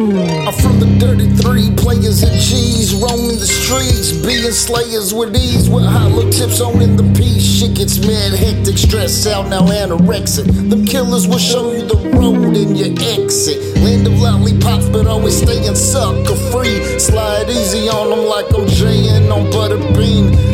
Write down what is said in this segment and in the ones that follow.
I'm from the dirty three, players and G's, roaming the streets, being slayers with ease, with hollow tips on in the piece. Shit gets mad, hectic, stressed out, now anorexic. Them killers will show you the road and your exit. Land of lollipops, but always staying sucker free. Slide easy on them like I'm Jaying on butter bean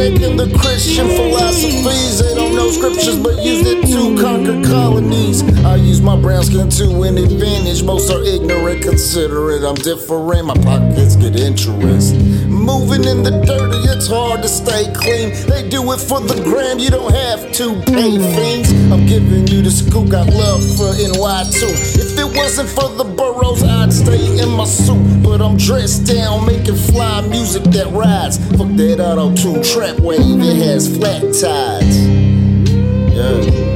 redneck the Christian philosophies. They don't know scriptures, but used it to conquer colonies. I use my brown skin to an advantage. Most are ignorant, consider it. I'm different, my pockets get interest. Moving in the dirty, it's hard to stay clean. They do it for the gram, you don't have to pay fiends. I'm giving you the scoop, got love for NY too. If wasn't for the boroughs, I'd stay in my suit. But I'm dressed down, making fly music that rides. Fuck that auto tune trap wave, it has flat tides. Yeah.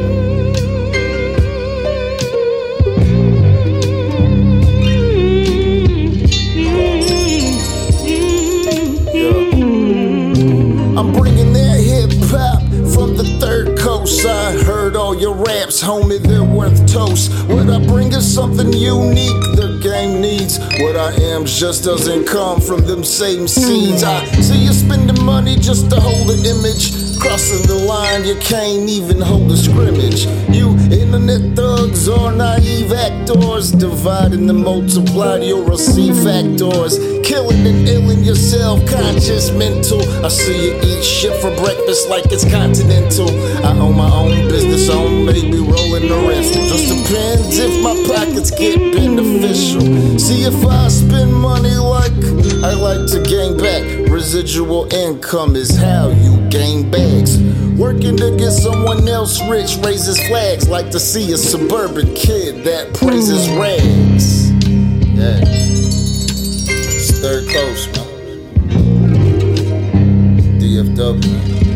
Homie, they're worth toast. What I bring is something unique the game needs. What I am just doesn't come from them same seeds. I see you spending money just to hold an image. Crossing the line, you can't even hold a scrimmage. You naive actors, dividing and multiplied, you'll receive factors. Killing and illing yourself, conscious, mental. I see you eat shit for breakfast like it's continental. I own my own business, I own maybe rolling the rest. Just depends if my pockets get beneficial. See if I spend money like I like to gain back. Residual income is how you gain bags. Working to get someone else rich raises flags. Like to see a suburban kid that praises hmm. rags. Yeah. It's third coast, man. DFW.